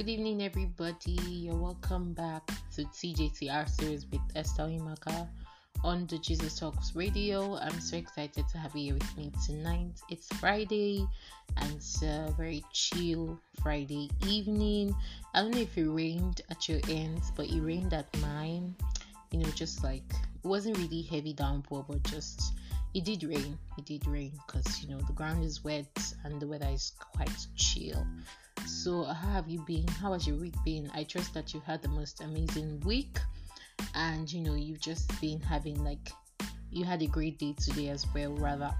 Good evening, everybody. You're welcome back to TJTR series with Esther Imaka on the Jesus Talks radio. I'm so excited to have you here with me tonight. It's Friday and it's a very chill Friday evening. I don't know if it rained at your ends, but it rained at mine. You know, just like it wasn't really heavy downpour, but just it did rain. It did rain because you know the ground is wet and the weather is quite chill. So, how have you been? How has your week been? I trust that you had the most amazing week and you know, you've just been having like you had a great day today as well, rather.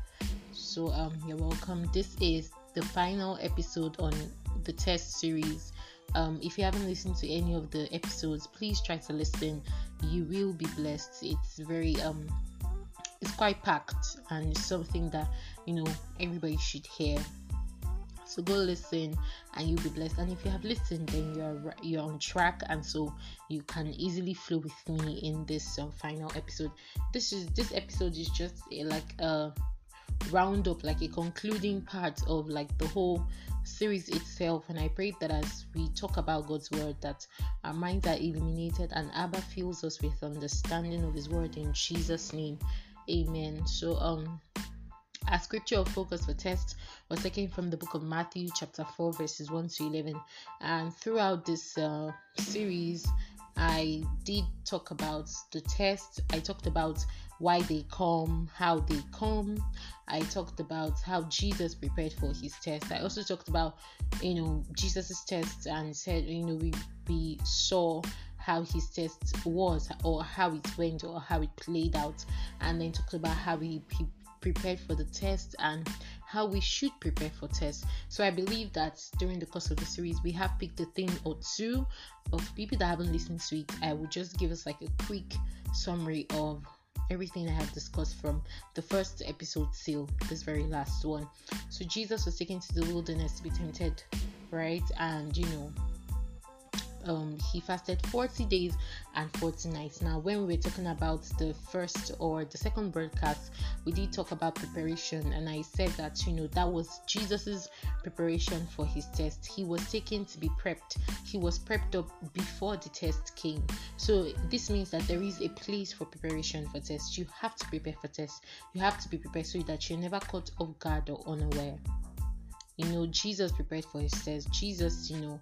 So, um, you're welcome. This is the final episode on the test series. Um, if you haven't listened to any of the episodes, please try to listen. You will be blessed. It's very um it's quite packed and it's something that you know everybody should hear. So go listen and you'll be blessed. And if you have listened then you're you're on track and so you can easily flow with me in this uh, final episode. This is this episode is just a, like a roundup like a concluding part of like the whole series itself. And i pray that as we talk about god's word that our minds are illuminated and abba fills us with understanding of his word in jesus name amen so um our scripture of focus for test was taken from the book of Matthew, chapter 4, verses 1 to 11. And throughout this uh, series, I did talk about the test. I talked about why they come, how they come. I talked about how Jesus prepared for his test. I also talked about, you know, Jesus's test and said, you know, we, we saw how his test was or how it went or how it played out and then talked about how he, prepared for the test and how we should prepare for tests. So I believe that during the course of the series, we have picked a thing or two. For people that haven't listened to it, I will just give us like a quick summary of everything I have discussed from the first episode till this very last one. So Jesus was taken to the wilderness to be tempted, right? And you know, um, he fasted 40 days and 40 nights. Now, when we were talking about the first or the second broadcast, we did talk about preparation, and I said that you know that was Jesus's preparation for his test. He was taken to be prepped, he was prepped up before the test came. So, this means that there is a place for preparation for tests. You have to prepare for tests, you have to be prepared so that you're never caught off guard or unaware. You know, Jesus prepared for his test. Jesus, you know,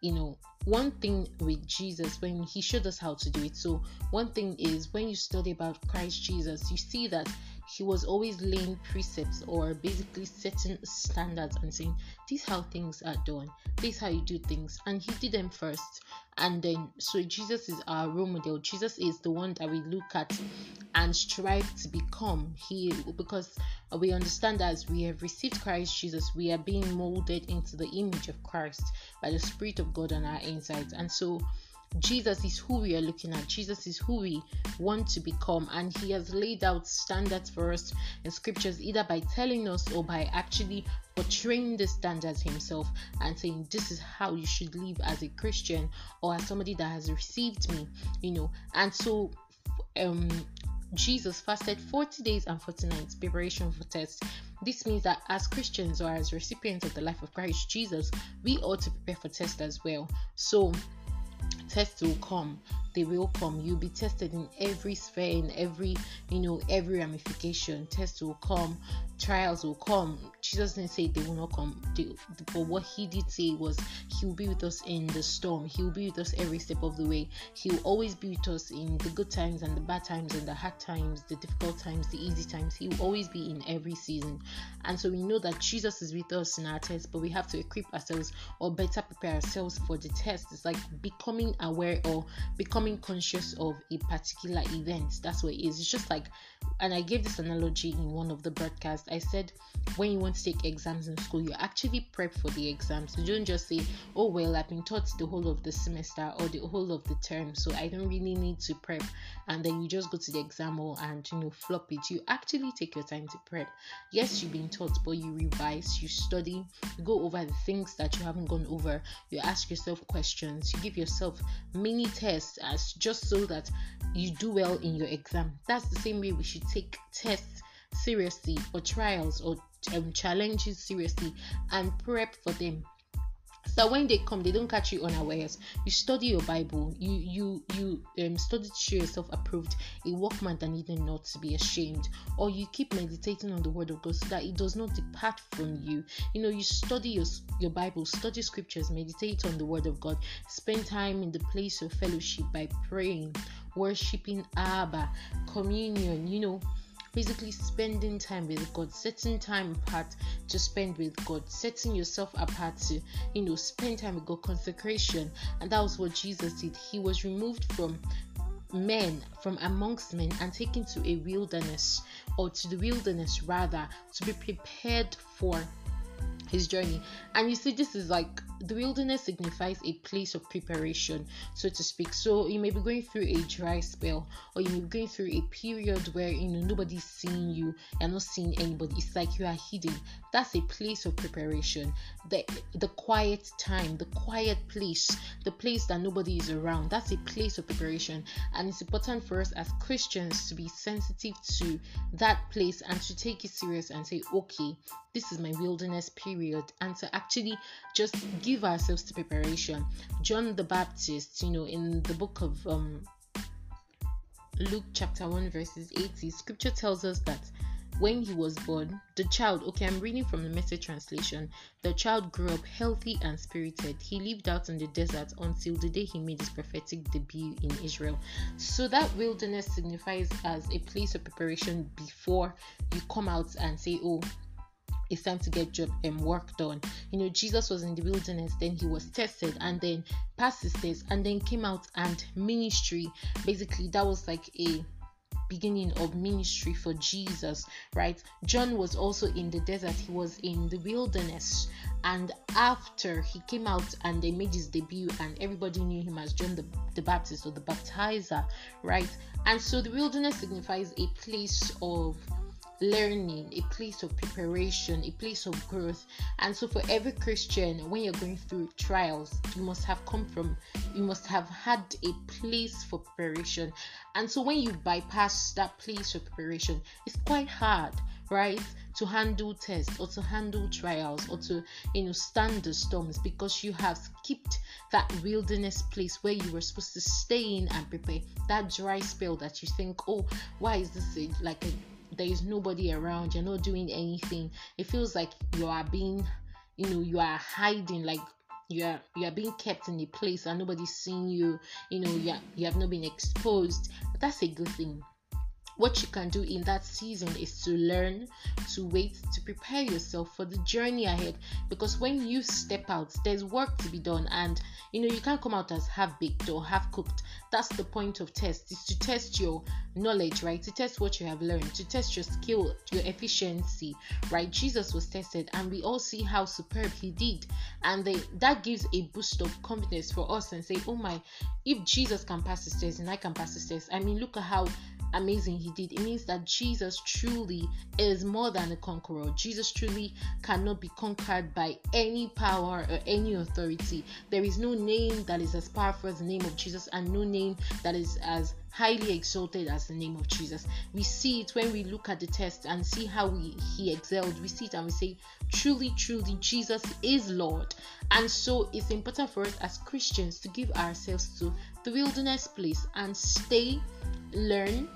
you know one thing with jesus when he showed us how to do it. So one thing is when you study about christ jesus you see that he was always laying precepts or basically setting standards and saying this how things are done. This how you do things. And he did them first. And then so jesus is our role model. Jesus is the one that we look at and strive to become he because we understand that as we have received christ jesus we are being molded into the image of christ by the spirit of god on our inside and so Jesus is who we are looking at. Jesus is who we want to become, and He has laid out standards for us in scriptures, either by telling us or by actually portraying the standards Himself and saying, This is how you should live as a Christian or as somebody that has received me, you know. And so, um, Jesus fasted 40 days and 40 nights preparation for test. This means that as Christians or as recipients of the life of Christ Jesus, we ought to prepare for test as well. So, tests will come. They will come. You'll be tested in every sphere in every you know every ramification. Tests will come. Trials will come. Jesus didn't say they will not come. They, but what he did say was he will be with us in the storm. He will be with us every step of the way. He will always be with us in the good times and the bad times and the hard times the difficult times the easy times. He will always be in every season. And so we know that jesus is with us in our tests but we have to equip ourselves or better prepare ourselves for the test. It's like becoming aware or becoming conscious of a particular event. That's what it is. It's just like, and I gave this analogy in one of the broadcasts. I said, when you want to take exams in school, you actually prep for the exams. You don't just say, oh, well, I've been taught the whole of the semester or the whole of the term, so I don't really need to prep. And then you just go to the exam hall and, you know, flop it. You actually take your time to prep. Yes, you've been taught, but you revise, you study, you go over the things that you haven't gone over, you ask yourself questions, you give yourself mini tests as just so that you do well in your exam. That's the same way we should take tests seriously or trials or um, challenges seriously and prep for them. So when they come they don't catch you unawares. You study your bible. You you you um study to show yourself approved. A workman that needed not to be ashamed. Or you keep meditating on the word of god so that it does not depart from you. You know you study your your bible study scriptures meditate on the word of god spend time in the place of fellowship by praying worshiping abba communion you know basically spending time with God, setting time apart to spend with God, setting yourself apart to, you know, spend time with God, consecration. And that was what Jesus did. He was removed from men from amongst men and taken to a wilderness or to the wilderness rather to be prepared for his journey. And you see, this is like the wilderness signifies a place of preparation, so to speak. So you may be going through a dry spell, or you may be going through a period where you know nobody's seeing you, you're not seeing anybody. It's like you are hidden. That's a place of preparation. The the quiet time, the quiet place, the place that nobody is around. That's a place of preparation. And it's important for us as Christians to be sensitive to that place and to take it serious and say, okay, this is my wilderness period, and to actually just give ourselves to preparation. John the Baptist, you know, in the book of um, Luke chapter 1, verses 80, scripture tells us that when he was born, the child, okay, I'm reading from the message translation, the child grew up healthy and spirited. He lived out in the desert until the day he made his prophetic debut in Israel. So that wilderness signifies as a place of preparation before you come out and say, Oh, it's time to get job and work done. You know, Jesus was in the wilderness, then he was tested and then passed his test and then came out and ministry. Basically, that was like a beginning of ministry for Jesus, right? John was also in the desert, he was in the wilderness, and after he came out and they made his debut, and everybody knew him as John the, the Baptist or the baptizer, right? And so the wilderness signifies a place of learning, a place of preparation, a place of growth. And so, for every Christian, when you're going through trials, you must have come from, you must have had a place for preparation. And so, when you bypass that place of preparation, it's quite hard, right? To handle tests or to handle trials or to, you know, stand the storms because you have skipped that wilderness place where you were supposed to stay in and prepare that dry spell that you think, oh, why is this like a there is nobody around, you're not doing anything. It feels like you are being, you know, you are hiding, like you are you are being kept in a place and nobody's seeing you. You know, you, are, you have not been exposed. But that's a good thing what you can do in that season is to learn, to wait, to prepare yourself for the journey ahead. Because when you step out, there's work to be done, and you know you can't come out as half baked or half cooked. That's the point of test: is to test your knowledge, right? To test what you have learned, to test your skill, your efficiency, right? Jesus was tested, and we all see how superb he did, and they, that gives a boost of confidence for us and say, "Oh my, if Jesus can pass this test, and I can pass this test." I mean, look at how amazing he did. It means that Jesus truly is more than a conqueror. Jesus truly cannot be conquered by any power or any authority. There is no name that is as powerful as the name of Jesus, and no name that is as highly exalted as the name of Jesus. We see it when we look at the test and see how we, he excelled. We see it and we say, truly, truly, Jesus is Lord. And so it's important for us as Christians to give ourselves to the wilderness place and stay, learn,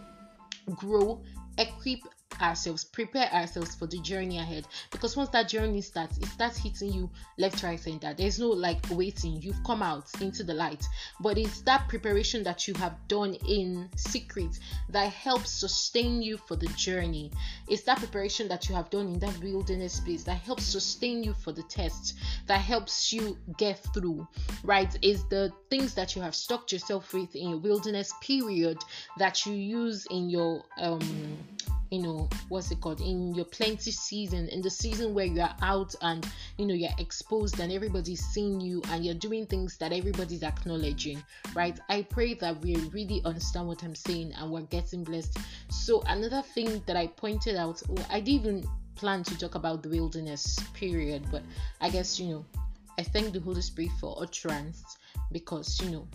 grow, equip ourselves, prepare ourselves for the journey ahead. Because once that journey starts, it starts hitting you left, right, center. There's no like waiting. You've come out into the light. But it's that preparation that you have done in secret that helps sustain you for the journey. It's that preparation that you have done in that wilderness space that helps sustain you for the test, that helps you get through, right? Is the things that you have stocked yourself with in your wilderness period that you use in your um you know what's it called in your plenty season in the season where you are out and you know you're exposed and everybody's seeing you and you're doing things that everybody's acknowledging right? I pray that we really understand what i'm saying and we're getting blessed. So another thing that i pointed out well, i didn't even plan to talk about the wilderness period but i guess you know i thank the holy spirit for utterance because you know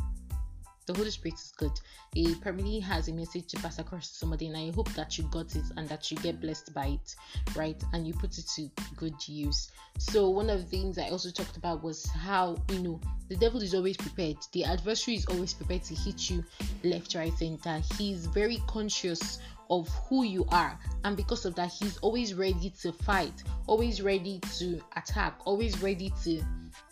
The Holy Spirit is good. He probably has a message to pass across to somebody, and I hope that you got it and that you get blessed by it, right? And you put it to good use. So, one of the things I also talked about was how, you know, the devil is always prepared. The adversary is always prepared to hit you left, right, center. He's very conscious of who you are and because of that he's always ready to fight always ready to attack always ready to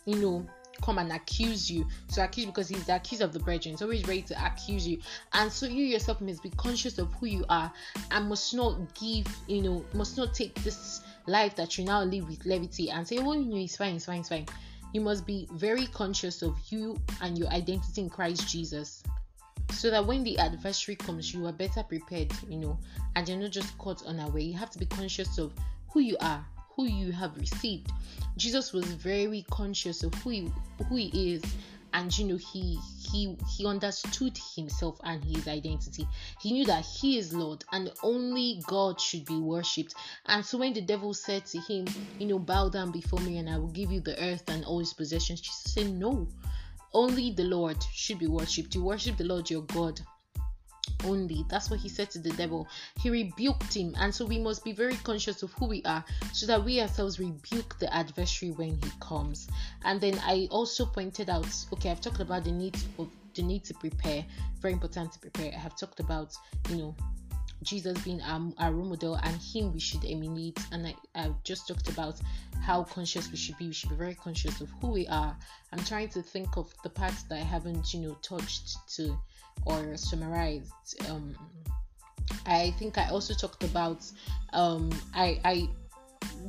you know come and accuse you to accuse because he's the accuser of the brethren. He's always ready to accuse you. And so you yourself must be conscious of who you are and must not give you know must not take this life that you now live with levity and say oh you know it's fine it's fine it's fine. You must be very conscious of you and your identity in christ jesus. So that when the adversary comes, you are better prepared, you know, and you're not just caught unaware. You have to be conscious of who you are, who you have received. Jesus was very conscious of who he, who he is, and you know he he he understood himself and his identity. He knew that he is Lord and only God should be worshipped. And so when the devil said to him, you know, bow down before me and I will give you the earth and all its possessions, Jesus said no only the Lord should be worshipped. You worship the Lord your God only. That's what he said to the devil. He rebuked him, and so we must be very conscious of who we are so that we ourselves rebuke the adversary when he comes. And then I also pointed out okay, I've talked about the need of the need to prepare, very important to prepare. I have talked about you know Jesus being our, our role model and him we should emulate. And I, I just talked about how conscious we should be. We should be very conscious of who we are. I'm trying to think of the parts that I haven't, you know, touched to or summarized. Um, I think I also talked about um, I I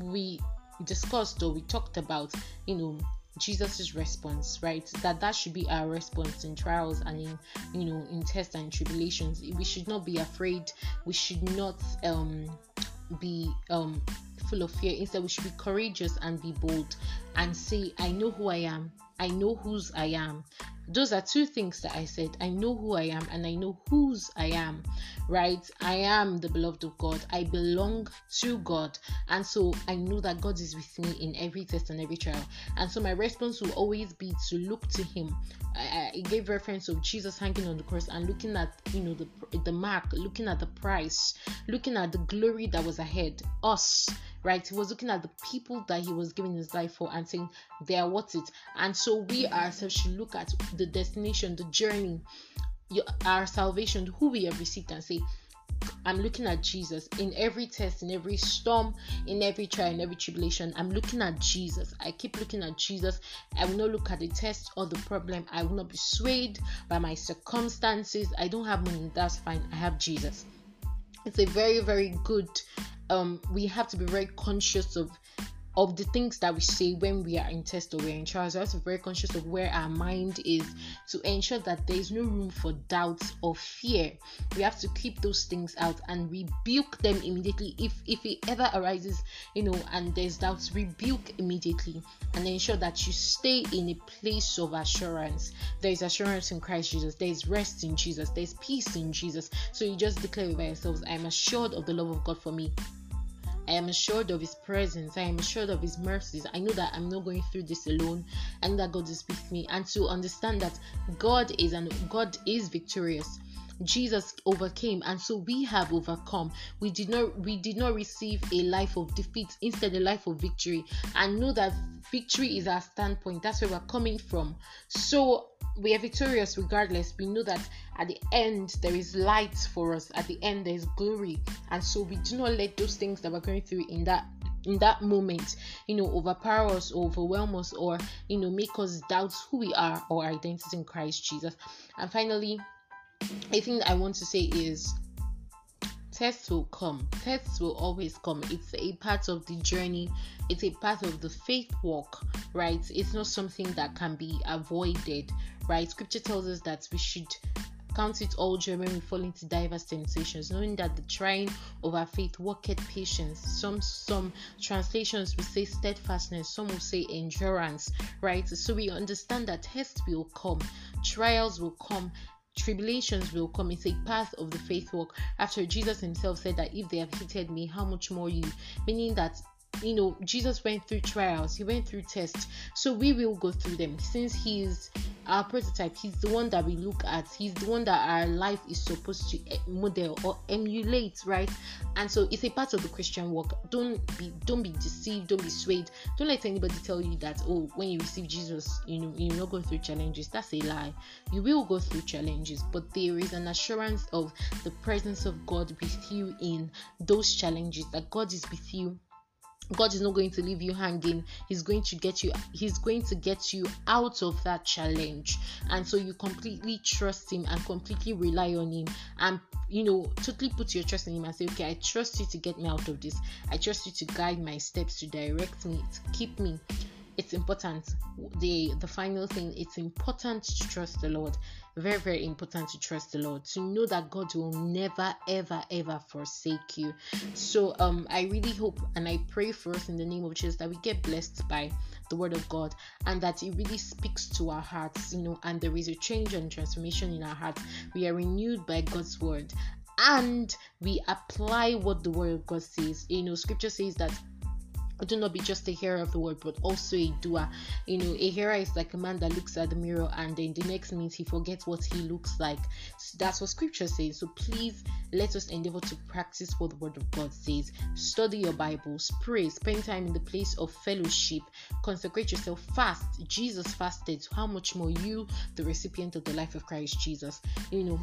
we discussed or we talked about you know Jesus's response, right? That that should be our response in trials and in you know in tests and tribulations. We should not be afraid. We should not um be um full of fear. Instead, we should be courageous and be bold and say, I know who I am. I know whose I am. Those are two things that I said. I know who I am and I know whose I am, right? I am the beloved of God. I belong to God. And so I know that God is with me in every test and every trial. And so my response will always be to look to Him. I, gave reference of Jesus hanging on the cross and looking at, you know, the, the mark, looking at the price, looking at the glory that was ahead, us right? He was looking at the people that he was giving his life for and saying they are worth it. And so we ourselves should look at the destination, the journey, our salvation, who we have received, and say, I'm looking at Jesus in every test, in every storm, in every trial, in every tribulation. I'm looking at Jesus. I keep looking at Jesus. I will not look at the test or the problem. I will not be swayed by my circumstances. I don't have money. That's fine. I have Jesus. It's a very, very good um, we have to be very conscious of of the things that we say when we are in test or we're in trials. We have to be very conscious of where our mind is to ensure that there is no room for doubt or fear. We have to keep those things out and rebuke them immediately. If if it ever arises, you know, and there's doubts, rebuke immediately and ensure that you stay in a place of assurance. There is assurance in Christ Jesus, there is rest in Jesus, there's peace in Jesus. So you just declare by yourselves, I am assured of the love of God for me I am assured of His presence. I am assured of His mercies. I know that I'm not going through this alone, and that God is with me. And to understand that God is and God is victorious. Jesus overcame and so we have overcome we did not we did not receive a life of defeat instead a life of victory and know that victory is our standpoint that's where we're coming from so we are victorious regardless. We know that at the end there is light for us. At the end there is glory, and so we do not let those things that we're going through in that in that moment, you know, overpower us, or overwhelm us, or you know, make us doubt who we are or our identity in Christ Jesus. And finally, I think I want to say is tests will come. Tests will always come. It's a part of the journey. It's a part of the faith walk, right? It's not something that can be avoided, right? Scripture tells us that we should count it all joy when we fall into diverse temptations, knowing that the trying of our faith worketh patience. Some some translations will say steadfastness, some will say endurance, right? So we understand that tests will come, trials will come, tribulations will come. It's a path of the faith walk. After Jesus himself said that if they have hated me, how much more you? Meaning that you know jesus went through trials he went through tests so we will go through them since he's our prototype. He's the one that we look at. He's the one that our life is supposed to eh, model or emulate, right? And so it's a part of the Christian walk. Don't be don't be deceived, don't be swayed. Don't let anybody tell you that oh, when you receive Jesus, you know you're not going through challenges. That's a lie. You will go through challenges, but there is an assurance of the presence of God with you in those challenges. That God is with you God is not going to leave you hanging. He's going to get you he's going to get you out of that challenge. And so you completely trust him and completely rely on him and you know totally put your trust in him and say okay I trust you to get me out of this. I trust you to guide my steps to direct me to keep me it's important. The the final thing it's important to trust the lord. Very very important to trust the lord. To know that god will never ever ever forsake you. So um i really hope and i pray for us in the name of jesus that we get blessed by the word of god and that it really speaks to our hearts you know and there is a change and transformation in our hearts. We are renewed by god's word and we apply what the word of god says. You know scripture says that do not be just a hearer of the word but also a doer. You know a hearer is like a man that looks at the mirror and then the next minute he forgets what he looks like. So that's what scripture says. So please let us endeavor to practice what the word of god says. Study your bibles pray spend time in the place of fellowship consecrate yourself fast. Jesus fasted. How much more you the recipient of the life of christ jesus? You know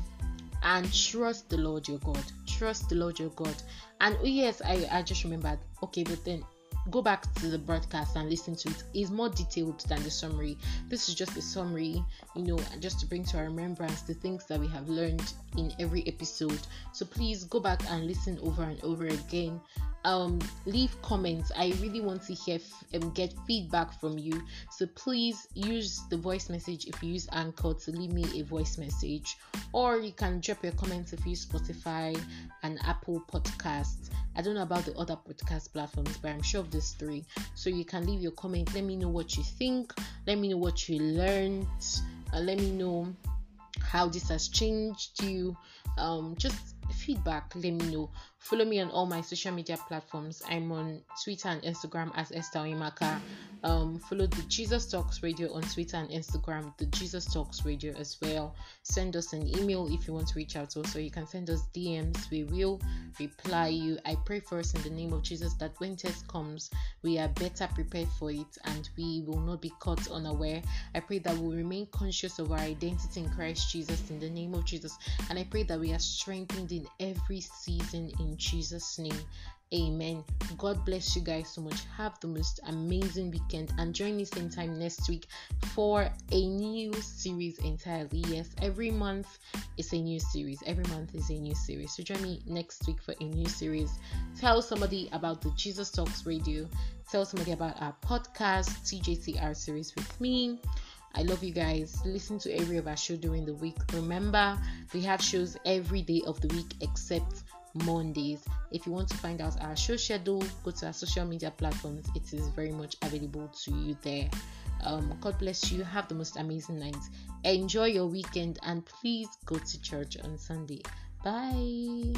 and trust the lord your god. Trust the lord your god. And oh yes i i just remembered. Okay but then go back to the broadcast and listen to it. it is more detailed than the summary. This is just a summary you know just to bring to our remembrance the things that we have learned in every episode. So please go back and listen over and over again. Um leave comments. I really want to hear um, get feedback from you. So please use the voice message if you use anchor to leave me a voice message. Or you can drop your comments if you use spotify and apple podcasts I don't know about the other podcast platforms, but I'm sure of these three. So you can leave your comment. Let me know what you think. Let me know what you learned. Uh, let me know how this has changed you. Um, just feedback. Let me know. Follow me on all my social media platforms. I'm on Twitter and Instagram as Esther Imaka. Um, follow the Jesus Talks Radio on Twitter and Instagram, the Jesus Talks Radio as well. Send us an email if you want to reach out. to. Also, you can send us DMs. We will reply you. I pray for us in the name of Jesus that when test comes, we are better prepared for it and we will not be caught unaware. I pray that we'll remain conscious of our identity in Christ Jesus in the name of Jesus. And I pray that we are strengthened in every season Jesus' name. Amen. God bless you guys so much. Have the most amazing weekend and join me same time next week for a new series entirely. Yes, every month is a new series. Every month is a new series. So join me next week for a new series. Tell somebody about the Jesus Talks Radio. Tell somebody about our podcast, TJTR series with me. I love you guys. Listen to every of our show during the week. Remember, we have shows every day of the week except Mondays. If you want to find out our show schedule, go to our social media platforms. It is very much available to you there. Um, God bless you. Have the most amazing night. Enjoy your weekend and please go to church on Sunday. Bye.